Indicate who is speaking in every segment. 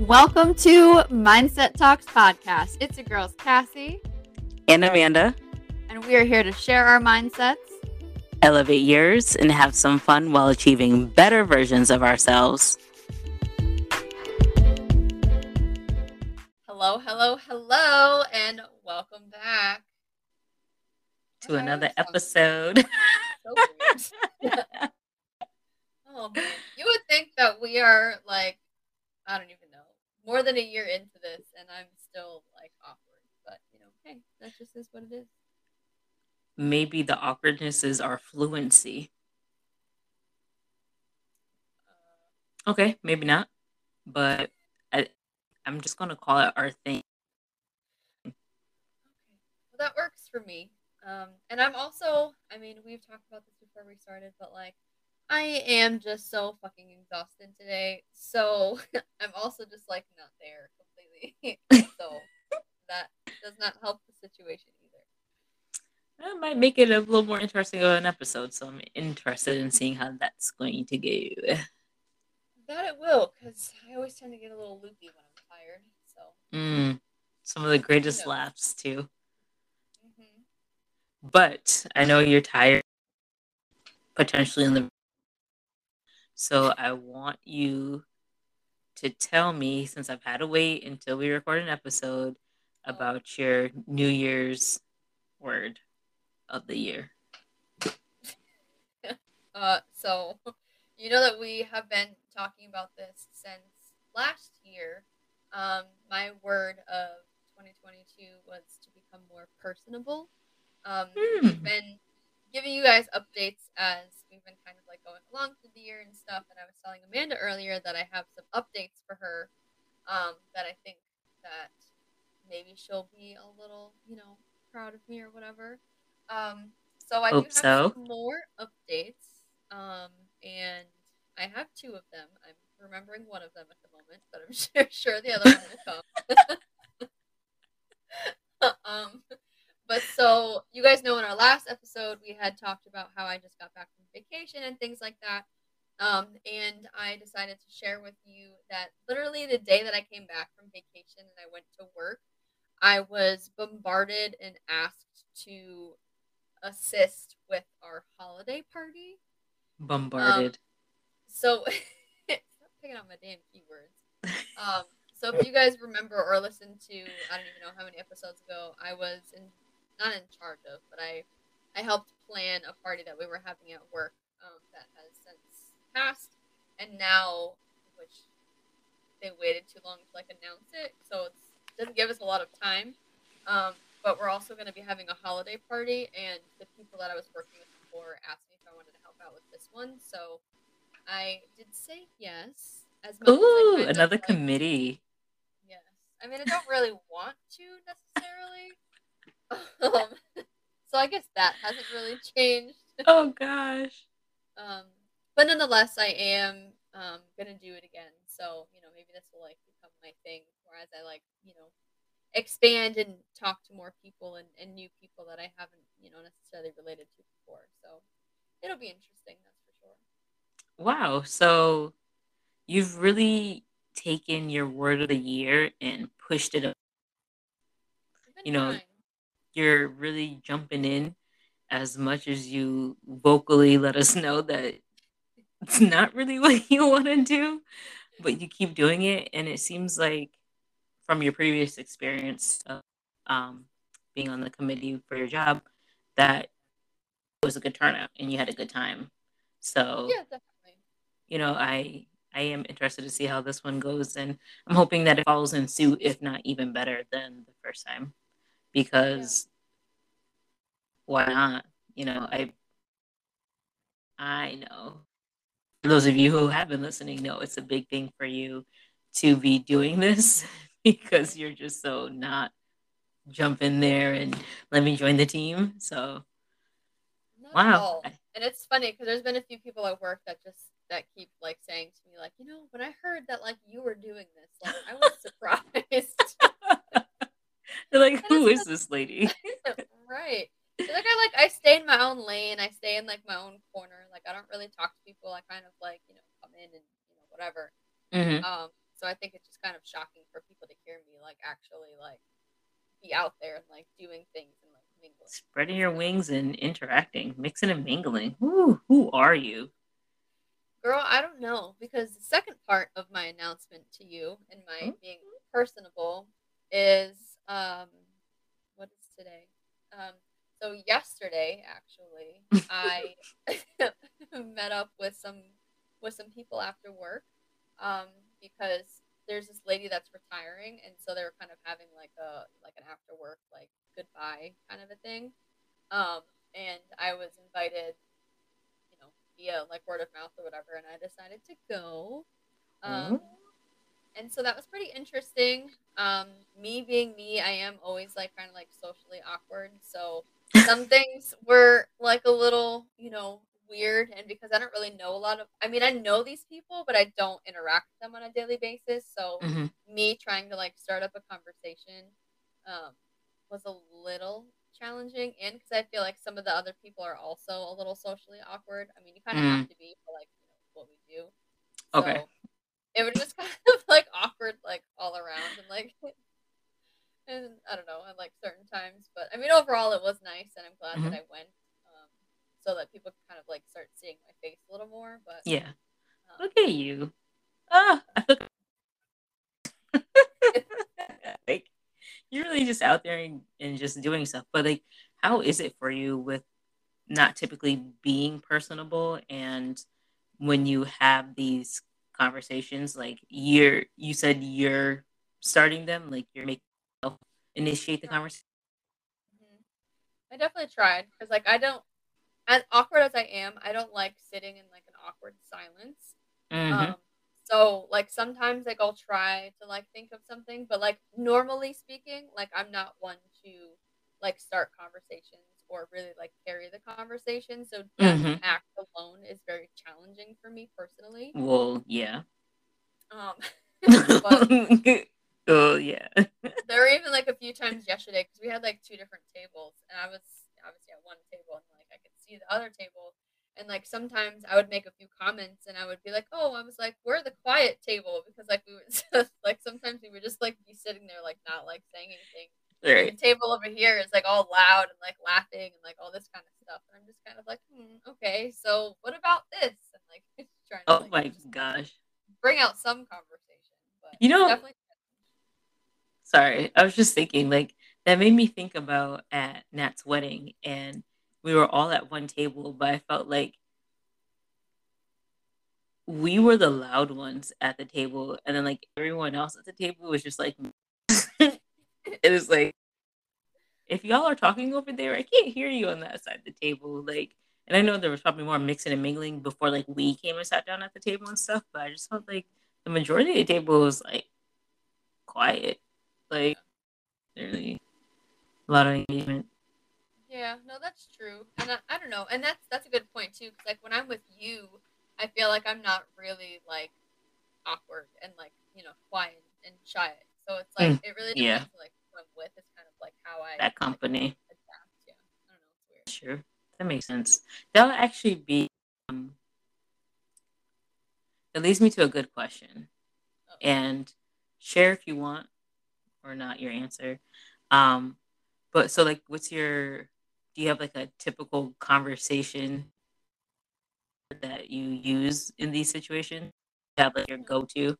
Speaker 1: Welcome to Mindset Talks podcast. It's your girls, Cassie.
Speaker 2: And Amanda,
Speaker 1: and we are here to share our mindsets,
Speaker 2: elevate yours, and have some fun while achieving better versions of ourselves.
Speaker 1: Hello, hello, hello, and welcome back.
Speaker 2: To another episode.
Speaker 1: So oh man, you would think that we are like, I don't even know, more than a year into this, and I'm still like awkward. But you know, hey, that just is what it is.
Speaker 2: Maybe the awkwardness is our fluency. Uh, okay, maybe not, but I, I'm just gonna call it our thing.
Speaker 1: Okay, well that works for me. Um, and I'm also, I mean, we've talked about this before we started, but like, I am just so fucking exhausted today. So I'm also just like not there completely. so that does not help the situation either.
Speaker 2: That might make it a little more interesting of an episode. So I'm interested in seeing how that's going to go.
Speaker 1: That it will, because I always tend to get a little loopy when I'm tired. So
Speaker 2: mm, some of the greatest laughs too. But I know you're tired, potentially in the. So I want you to tell me, since I've had to wait until we record an episode, about your New Year's word of the year.
Speaker 1: uh, so you know that we have been talking about this since last year. Um, my word of 2022 was to become more personable. Um, hmm. We've been giving you guys updates as we've been kind of like going along through the year and stuff. And I was telling Amanda earlier that I have some updates for her um, that I think that maybe she'll be a little, you know, proud of me or whatever. Um, so I Hope do have so. some more updates, um, and I have two of them. I'm remembering one of them at the moment, but I'm sure, sure the other one will come. um, but so you guys know in our last episode we had talked about how I just got back from vacation and things like that. Um, and I decided to share with you that literally the day that I came back from vacation and I went to work, I was bombarded and asked to assist with our holiday party.
Speaker 2: Bombarded. Um,
Speaker 1: so picking out my damn keywords. Um, so if you guys remember or listened to, I don't even know how many episodes ago, I was in not in charge of, but I I helped plan a party that we were having at work um, that has since passed, and now which they waited too long to like announce it, so it doesn't give us a lot of time. Um, but we're also going to be having a holiday party, and the people that I was working with before asked me if I wanted to help out with this one, so I did say yes.
Speaker 2: As much Ooh, as another committee.
Speaker 1: Yes, I mean I don't really want to necessarily. Um, so I guess that hasn't really changed.
Speaker 2: Oh gosh.
Speaker 1: Um, but nonetheless, I am um gonna do it again. So you know, maybe this will like become my thing. Whereas I like you know expand and talk to more people and, and new people that I haven't you know necessarily related to before. So it'll be interesting. That's for sure.
Speaker 2: Wow. So you've really taken your word of the year and pushed it up. You know, trying you're really jumping in as much as you vocally let us know that it's not really what you want to do, but you keep doing it. And it seems like from your previous experience of um, being on the committee for your job, that it was a good turnout and you had a good time. So,
Speaker 1: yeah, definitely.
Speaker 2: You know, I I am interested to see how this one goes, and I'm hoping that it follows in suit, if not even better than the first time because yeah. why not? You know, I I know. For those of you who have been listening know it's a big thing for you to be doing this because you're just so not jump in there and let me join the team. So
Speaker 1: not wow. And it's funny because there's been a few people at work that just that keep like saying to me like, you know, when I heard that like you were doing this, like I was
Speaker 2: who is this lady?
Speaker 1: right. like I like I stay in my own lane. I stay in like my own corner. Like I don't really talk to people. I kind of like you know come in and you know whatever. Mm-hmm. Um. So I think it's just kind of shocking for people to hear me like actually like be out there and like doing things and like
Speaker 2: mingling. Spreading your wings and interacting, mixing and mingling. Who who are you?
Speaker 1: Girl, I don't know because the second part of my announcement to you and my mm-hmm. being personable is um what is today? Um so yesterday actually. I met up with some with some people after work um because there's this lady that's retiring and so they were kind of having like a like an after work like goodbye kind of a thing. Um and i was invited you know via like word of mouth or whatever and i decided to go. Um mm-hmm. and so that was pretty interesting. Um me being me i am always like kind of like socially awkward so some things were like a little you know weird and because I don't really know a lot of I mean I know these people but I don't interact with them on a daily basis so mm-hmm. me trying to like start up a conversation um, was a little challenging and because I feel like some of the other people are also a little socially awkward I mean you kind of mm. have to be for like you know, what we do
Speaker 2: so okay
Speaker 1: it was just kind of like awkward like all around and like and I don't know at like certain times but I mean overall it was nice and I'm glad mm-hmm. that I went so that people can kind of like start seeing my face a little more. But
Speaker 2: yeah, um, look at you. Ah, like you're really just out there and, and just doing stuff. But like, how is it for you with not typically being personable and when you have these conversations like you're you said you're starting them like you're making initiate the conversation
Speaker 1: mm-hmm. i definitely tried because like i don't as awkward as I am, I don't like sitting in like an awkward silence. Mm-hmm. Um, so like sometimes like I'll try to like think of something, but like normally speaking, like I'm not one to like start conversations or really like carry the conversation. So mm-hmm. act alone is very challenging for me personally.
Speaker 2: Well, yeah.
Speaker 1: Um,
Speaker 2: but, oh yeah.
Speaker 1: there were even like a few times yesterday because we had like two different tables, and I was obviously at one table and like I could see the other table. And like sometimes I would make a few comments and I would be like, oh, I was like, we're the quiet table because like we would like sometimes we would just like be sitting there like not like saying anything. Right. The table over here is like all loud and like laughing and like all this kind of stuff. And I'm just kind of like, hmm, okay, so what about this? And like
Speaker 2: trying to, Oh like, my gosh.
Speaker 1: Bring out some conversation. But
Speaker 2: you know definitely sorry. I was just thinking like that made me think about at Nat's wedding and we were all at one table, but I felt like we were the loud ones at the table, and then like everyone else at the table was just like, it was like, if y'all are talking over there, I can't hear you on that side of the table. Like, and I know there was probably more mixing and mingling before like we came and sat down at the table and stuff, but I just felt like the majority of the table was like quiet, like really a lot of engagement.
Speaker 1: Yeah, no, that's true, and I, I don't know, and that's that's a good point too. Because like when I'm with you, I feel like I'm not really like awkward and like you know quiet and shy. So it's like mm, it really depends yeah. like who I'm with is kind of like how I
Speaker 2: that company like, adapt. Yeah, I don't know. It's weird. Sure, that makes sense. That'll actually be. Um, it leads me to a good question, oh. and share if you want or not your answer. Um, but so like, what's your do you have like a typical conversation that you use in these situations? You have like your go to?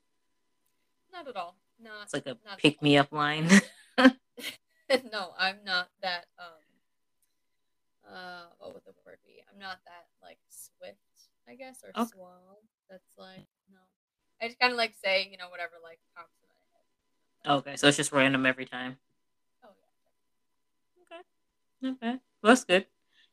Speaker 1: Not at all. Not.
Speaker 2: It's like a pick me up line.
Speaker 1: no, I'm not that. Um. Uh, what would the word be? I'm not that like swift, I guess, or okay. suave. That's like no. I just kind of like say, you know, whatever like pops in
Speaker 2: my head. Okay, so it's just random every time. Oh yeah. Okay. Not. Well, that's good.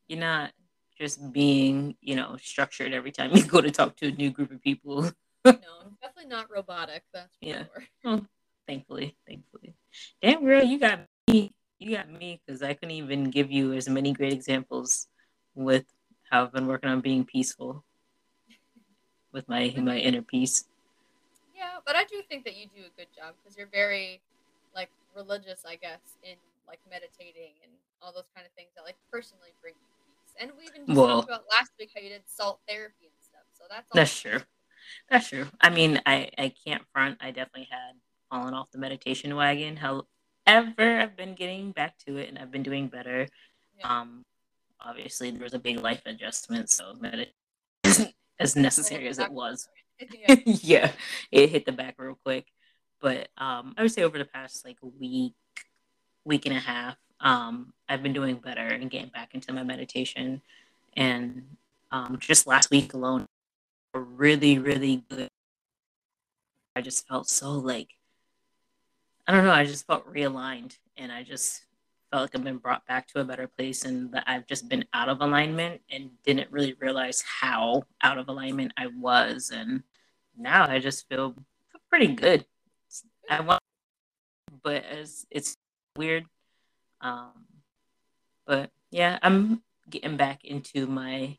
Speaker 2: You're not just being, you know, structured every time you go to talk to a new group of people.
Speaker 1: no, definitely not robotic. That's yeah. Sure.
Speaker 2: Well, thankfully, thankfully. Damn, girl, you got me. You got me because I couldn't even give you as many great examples with how I've been working on being peaceful with my my inner peace.
Speaker 1: Yeah, but I do think that you do a good job because you're very like religious, I guess, in like meditating and all those kind of things that like personally bring you peace. And we even just well, talked about last week how you did salt therapy and stuff. So that's
Speaker 2: all that's true. That's true. I mean, I I can't front. I definitely had fallen off the meditation wagon. However, I've been getting back to it, and I've been doing better. Yeah. Um, obviously there was a big life adjustment, so meditation isn't as necessary as it was. yeah. it hit the back real quick. But um, I would say over the past like week, week and a half, um, I've been doing better and getting back into my meditation. And um, just last week alone, really, really good. I just felt so like, I don't know, I just felt realigned and I just felt like I've been brought back to a better place and that I've just been out of alignment and didn't really realize how out of alignment I was. And now I just feel pretty good. I want, but as it's weird. Um, but yeah, I'm getting back into my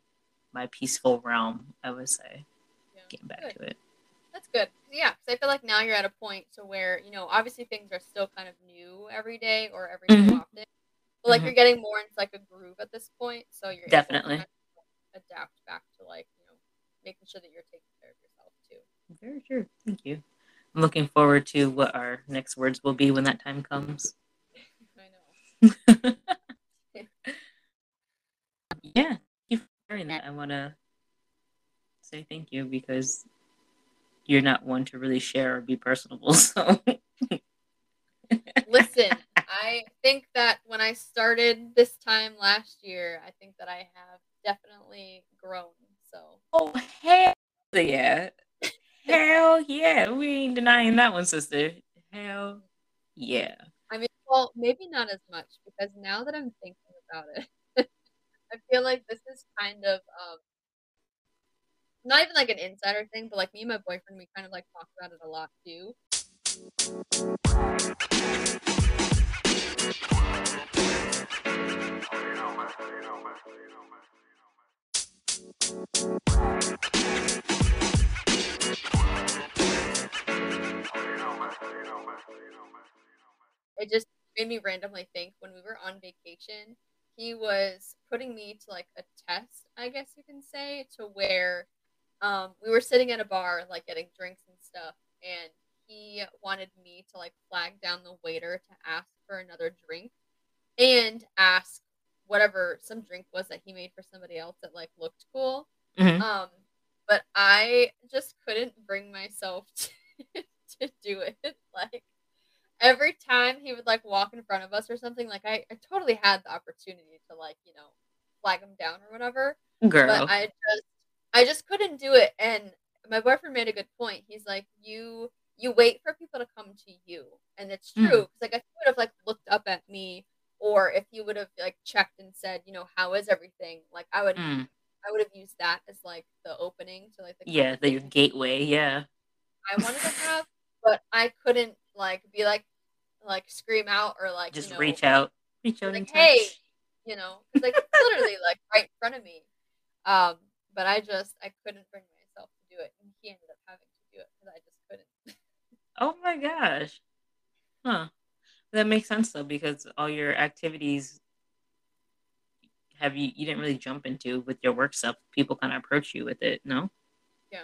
Speaker 2: my peaceful realm. I would say, yeah. getting back good. to it.
Speaker 1: That's good. Yeah, because I feel like now you're at a point to where you know obviously things are still kind of new every day or every mm-hmm. so often, but like mm-hmm. you're getting more into like a groove at this point. So you're
Speaker 2: definitely kind
Speaker 1: of adapt back to like you know making sure that you're taking care of yourself too.
Speaker 2: Very true. Thank you. I'm looking forward to what our next words will be when that time comes. I know. yeah, thank you for sharing that. I want to say thank you because you're not one to really share or be personable. So,
Speaker 1: listen, I think that when I started this time last year, I think that I have definitely grown. So,
Speaker 2: oh hell yeah, hell yeah, we ain't denying that one, sister. Hell yeah.
Speaker 1: I mean, well, maybe not as much because now that I'm thinking about it, I feel like this is kind of um, not even like an insider thing, but like me and my boyfriend, we kind of like talk about it a lot too. It just made me randomly think when we were on vacation, he was putting me to like a test, I guess you can say, to where um, we were sitting at a bar, like getting drinks and stuff, and he wanted me to like flag down the waiter to ask for another drink and ask whatever some drink was that he made for somebody else that like looked cool. Mm-hmm. Um, but I just couldn't bring myself to, to do it. Like every time he would like walk in front of us or something, like I, I totally had the opportunity to like, you know, flag him down or whatever.
Speaker 2: Girl.
Speaker 1: But I just I just couldn't do it. And my boyfriend made a good point. He's like, you you wait for people to come to you, and it's true. Because mm. like if he would have like looked up at me, or if he would have like checked and said, you know, how is everything? Like I would. Mm. I would have used that as like the opening to like the
Speaker 2: yeah the gateway yeah
Speaker 1: I wanted to have but I couldn't like be like like scream out or like
Speaker 2: just
Speaker 1: you know,
Speaker 2: reach out reach out
Speaker 1: like hey you know like literally like right in front of me um but I just I couldn't bring myself to do it, and he ended up having to do it because I just couldn't.
Speaker 2: oh my gosh, huh? That makes sense though because all your activities have you you didn't really jump into with your work stuff. People kind of approach you with it, no?
Speaker 1: Yeah.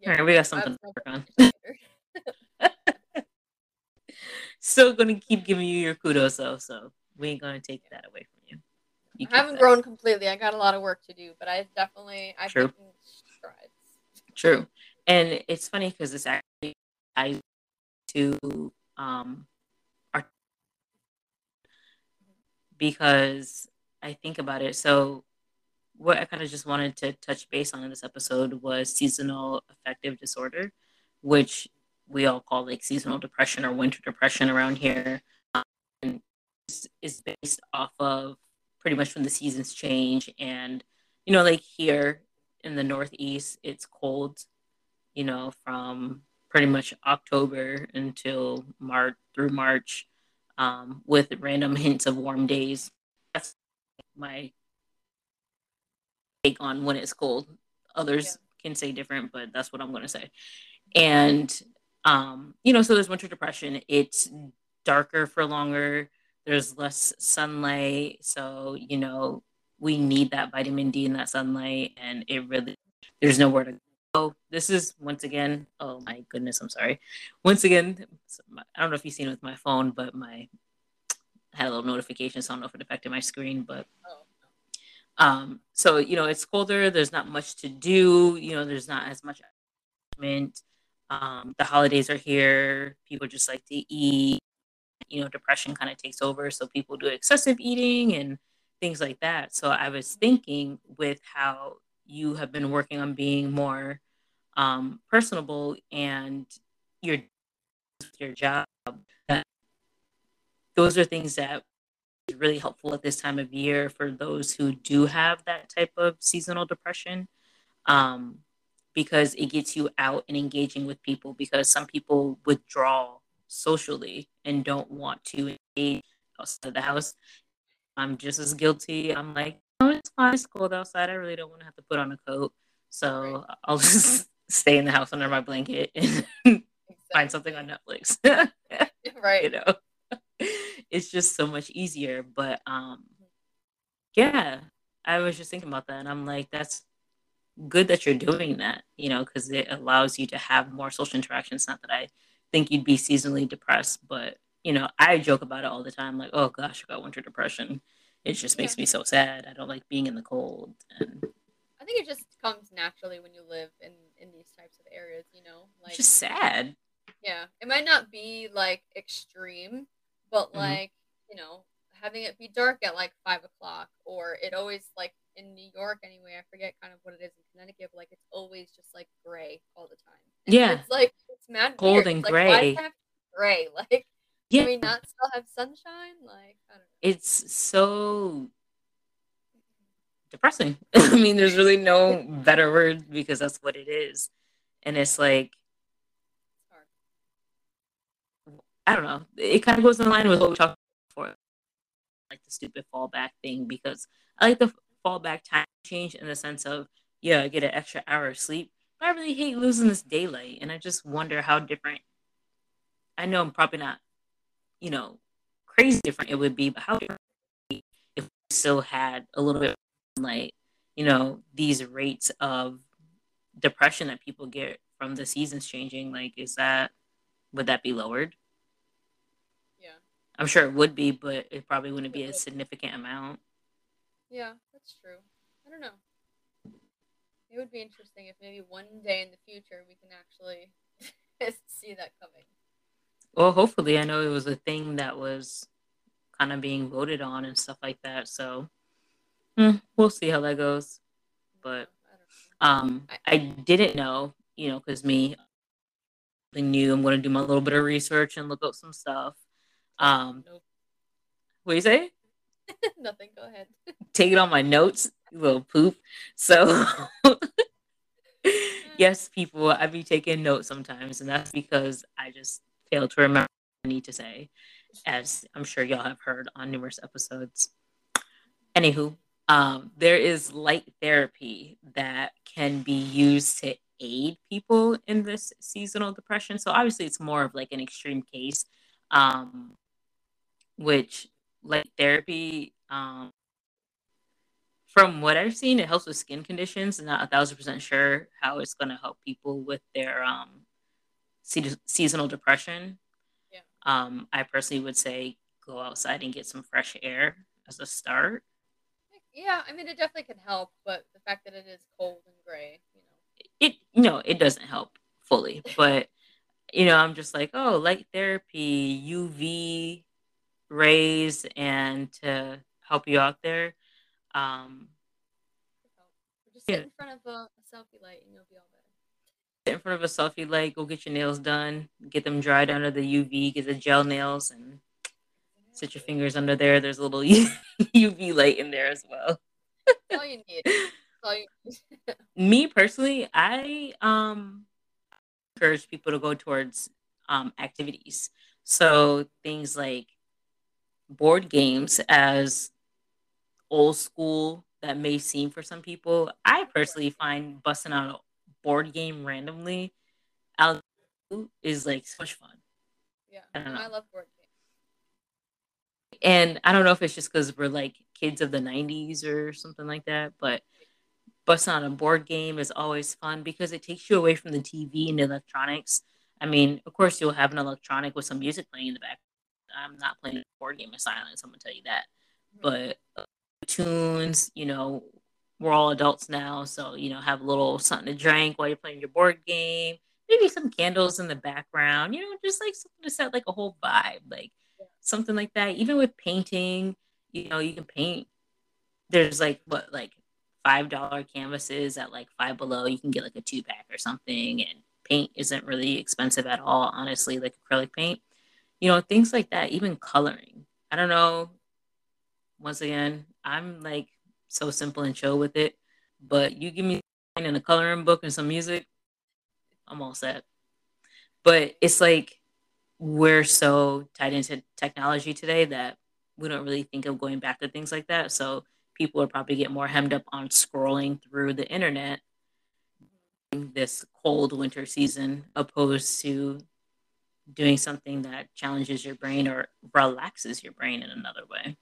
Speaker 2: yeah. All right, we got something to work on. Still gonna keep giving you your kudos though, so we ain't gonna take that away from you.
Speaker 1: I haven't that. grown completely. I got a lot of work to do, but I definitely I've True. taken strides.
Speaker 2: True, and it's funny because it's actually I to um art because I think about it. So what I kind of just wanted to touch base on in this episode was seasonal affective disorder, which we all call like seasonal depression or winter depression around here. Um, is based off of pretty much when the seasons change. And, you know, like here in the Northeast, it's cold, you know, from pretty much October until March through March, um, with random hints of warm days. That's my take on when it's cold. Others yeah. can say different, but that's what I'm going to say. And, um, you know, so there's winter depression. It's darker for longer there's less sunlight so you know we need that vitamin d in that sunlight and it really there's nowhere to go. this is once again. Oh my goodness, I'm sorry. Once again, I don't know if you've seen it with my phone, but my I had a little notification, so I don't know if it affected my screen, but. Um, so you know it's colder. There's not much to do. You know, there's not as much. Um, the holidays are here. People just like to eat. You know, depression kind of takes over, so people do excessive eating and things like that. So I was thinking with how you have been working on being more um, personable and your your job. That those are things that is really helpful at this time of year for those who do have that type of seasonal depression. Um, because it gets you out and engaging with people because some people withdraw socially and don't want to engage outside of the house. I'm just as guilty. I'm like, oh, it's fine. It's cold outside. I really don't want to have to put on a coat. So right. I'll just stay in the house under my blanket and exactly. find something on Netflix.
Speaker 1: right.
Speaker 2: You know, it's just so much easier. But um, yeah, I was just thinking about that. And I'm like, that's good that you're doing that, you know, because it allows you to have more social interactions. Not that I think you'd be seasonally depressed, but you know, I joke about it all the time, like, oh gosh, I got winter depression. It just makes yeah. me so sad. I don't like being in the cold. And
Speaker 1: I think it just comes naturally when you live in in these types of areas, you know,
Speaker 2: like just sad.
Speaker 1: Yeah, it might not be like extreme, but mm-hmm. like you know, having it be dark at like five o'clock, or it always like in New York anyway. I forget kind of what it is in Connecticut, but like it's always just like gray all the time.
Speaker 2: And yeah,
Speaker 1: it's like mad
Speaker 2: cold
Speaker 1: weird.
Speaker 2: and gray.
Speaker 1: Like, why gray? Like, yeah. can we not still have sunshine? Like, I don't know.
Speaker 2: It's so depressing. I mean, there's really no better word because that's what it is, and it's like. I don't know. It kind of goes in line with what we talked about before, like the stupid fallback thing, because I like the fallback time change in the sense of, yeah, I get an extra hour of sleep. I really hate losing this daylight. And I just wonder how different, I know I'm probably not, you know, crazy different it would be, but how different if we still had a little bit like, you know, these rates of depression that people get from the seasons changing. Like, is that, would that be lowered? Yeah, I'm sure it would be, but it probably wouldn't be a significant amount.
Speaker 1: Yeah, that's true. I don't know. It would be interesting if maybe one day in the future we can actually see that coming.
Speaker 2: Well, hopefully, I know it was a thing that was kind of being voted on and stuff like that. So mm, we'll see how that goes. But um, I didn't know, you know, because me, new. I'm going to do my little bit of research and look up some stuff. Um, nope. What do you say?
Speaker 1: Nothing. Go ahead.
Speaker 2: Take it on my notes, little poop. So, yes, people, I be taking notes sometimes, and that's because I just fail to remember what I need to say, as I'm sure y'all have heard on numerous episodes. Anywho, um, there is light therapy that can be used to aid people in this seasonal depression. So obviously, it's more of like an extreme case. Um, which light therapy um, from what I've seen, it helps with skin conditions. I'm not a thousand percent sure how it's going to help people with their um, se- seasonal depression.
Speaker 1: Yeah.
Speaker 2: Um, I personally would say go outside and get some fresh air as a start.
Speaker 1: Yeah, I mean it definitely can help, but the fact that it is cold and gray, you know,
Speaker 2: it no, it doesn't help fully, but you know I'm just like oh light therapy, UV rays and to help you out there. Um,
Speaker 1: just sit yeah. in front of a, selfie light and you'll be all better.
Speaker 2: Sit in front of a selfie light, go get your nails done, get them dried under the UV, get the gel nails, and sit your fingers under there. There's a little UV light in there as well.
Speaker 1: All you need. All you
Speaker 2: need. Me personally, I um encourage people to go towards um activities. So things like board games as old school that may seem for some people. I personally find busting out a board game randomly out is like so much fun.
Speaker 1: Yeah, I, I love board games.
Speaker 2: And I don't know if it's just because we're like kids of the 90s or something like that, but busting on a board game is always fun because it takes you away from the TV and the electronics. I mean, of course, you'll have an electronic with some music playing in the back. I'm not playing a board game in silence. I'm gonna tell you that. But uh, tunes, you know, we're all adults now, so you know, have a little something to drink while you're playing your board game. Maybe some candles in the background. You know, just like something to set like a whole vibe, like yeah. something like that. Even with painting, you know, you can paint. There's like what like five dollar canvases at like five below. You can get like a two pack or something, and paint isn't really expensive at all. Honestly, like acrylic paint, you know, things like that. Even coloring. I don't know. Once again, I'm like so simple and chill with it, but you give me in a coloring book and some music, I'm all set. But it's like we're so tied into technology today that we don't really think of going back to things like that. So people will probably get more hemmed up on scrolling through the internet this cold winter season opposed to doing something that challenges your brain or relaxes your brain in another way.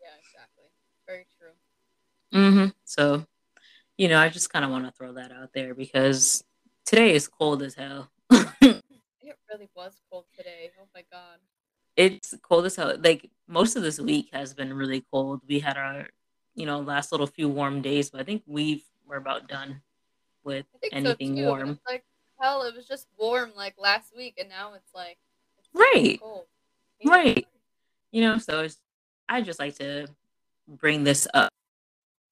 Speaker 1: Yeah, exactly. Very true.
Speaker 2: Mm-hmm. So, you know, I just kind of want to throw that out there because today is cold as hell.
Speaker 1: it really was cold today. Oh my god.
Speaker 2: It's cold as hell. Like most of this week has been really cold. We had our you know, last little few warm days, but I think we've we're about done with anything so warm.
Speaker 1: like hell, it was just warm like last week, and now it's like it's
Speaker 2: right, cold. right. You know, so it's, I just like to bring this up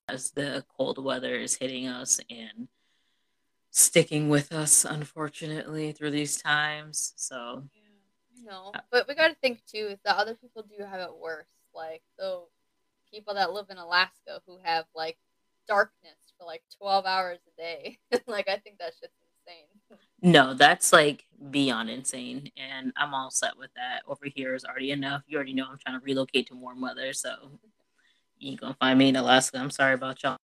Speaker 2: as the cold weather is hitting us and sticking with us, unfortunately, through these times. So,
Speaker 1: yeah, no, uh, but we got to think too that other people do have it worse. Like, so people that live in Alaska who have like darkness for like 12 hours a day. like, I think that shit's insane.
Speaker 2: No, that's like beyond insane. And I'm all set with that. Over here is already enough. You already know I'm trying to relocate to warm weather. So you ain't going to find me in Alaska. I'm sorry about y'all.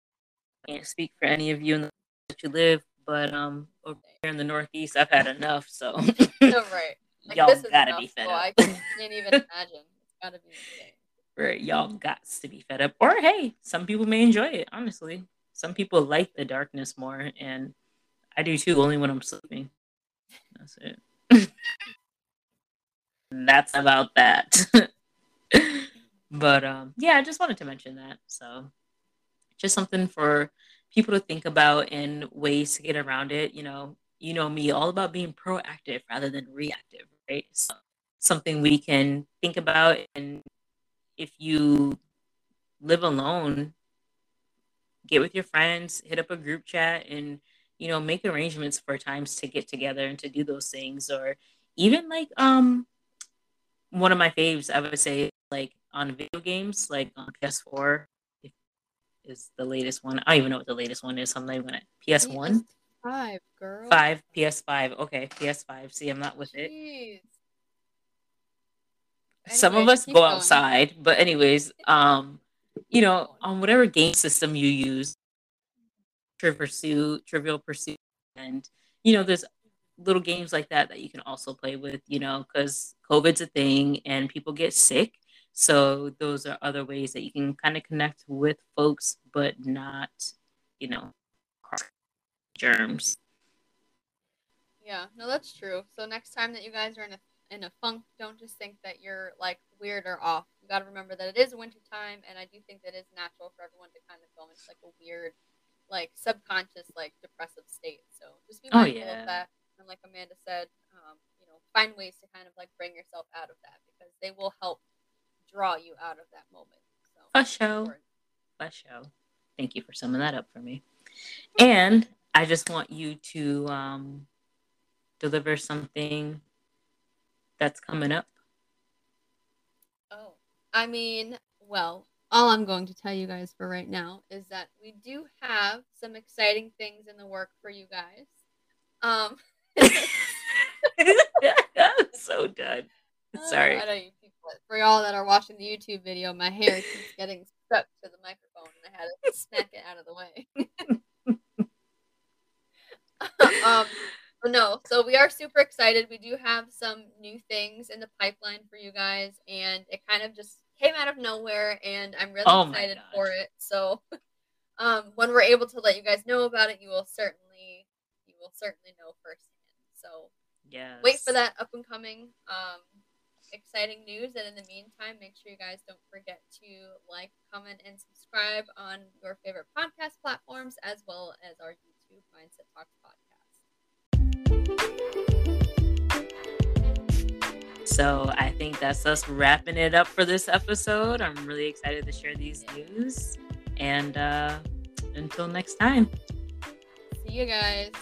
Speaker 2: I can't speak for any of you in the that you live, but um, over here in the Northeast, I've had enough. So,
Speaker 1: right. Like,
Speaker 2: y'all gotta enough, be fed
Speaker 1: so up. I can't even imagine. It's gotta be insane
Speaker 2: where y'all got to be fed up. Or hey, some people may enjoy it, honestly. Some people like the darkness more, and I do too, only when I'm sleeping. That's it. That's about that. but um, yeah, I just wanted to mention that. So just something for people to think about and ways to get around it. You know, you know me, all about being proactive rather than reactive, right? So something we can think about and if you live alone, get with your friends, hit up a group chat, and you know make arrangements for times to get together and to do those things, or even like um one of my faves, I would say like on video games, like on PS4 is the latest one. I don't even know what the latest one is. Something like PS One.
Speaker 1: Five, girl.
Speaker 2: Five, PS5. Okay, PS5. See, I'm not with
Speaker 1: Jeez.
Speaker 2: it. Some of us go going. outside, but anyways, um, you know, on whatever game system you use, Pursuit, Trivial Pursuit, and you know, there's little games like that that you can also play with. You know, because COVID's a thing and people get sick, so those are other ways that you can kind of connect with folks, but not, you know, germs.
Speaker 1: Yeah, no, that's true. So next time that you guys are in a in a funk, don't just think that you're like weird or off. You got to remember that it is winter time, and I do think that it's natural for everyone to kind of go into like a weird, like subconscious, like depressive state. So just be oh, mindful oh, yeah. of that. And like Amanda said, um, you know, find ways to kind of like bring yourself out of that because they will help draw you out of that moment. So
Speaker 2: for sure, for sure. Thank you for summing that up for me. And I just want you to um, deliver something that's coming up?
Speaker 1: Oh, I mean, well, all I'm going to tell you guys for right now is that we do have some exciting things in the work for you guys. Um,
Speaker 2: I'm so done. Sorry.
Speaker 1: Uh, for y'all that are watching the YouTube video, my hair keeps getting stuck to the microphone, and I had to smack it out of the way. um, no, so we are super excited. We do have some new things in the pipeline for you guys, and it kind of just came out of nowhere, and I'm really oh excited for it. So um, when we're able to let you guys know about it, you will certainly you will certainly know firsthand. So
Speaker 2: yeah,
Speaker 1: wait for that up and coming um, exciting news. And in the meantime, make sure you guys don't forget to like, comment, and subscribe on your favorite podcast platforms as well as our YouTube Mindset Talks podcast.
Speaker 2: So I think that's us wrapping it up for this episode. I'm really excited to share these news. And uh, until next time.
Speaker 1: See you guys.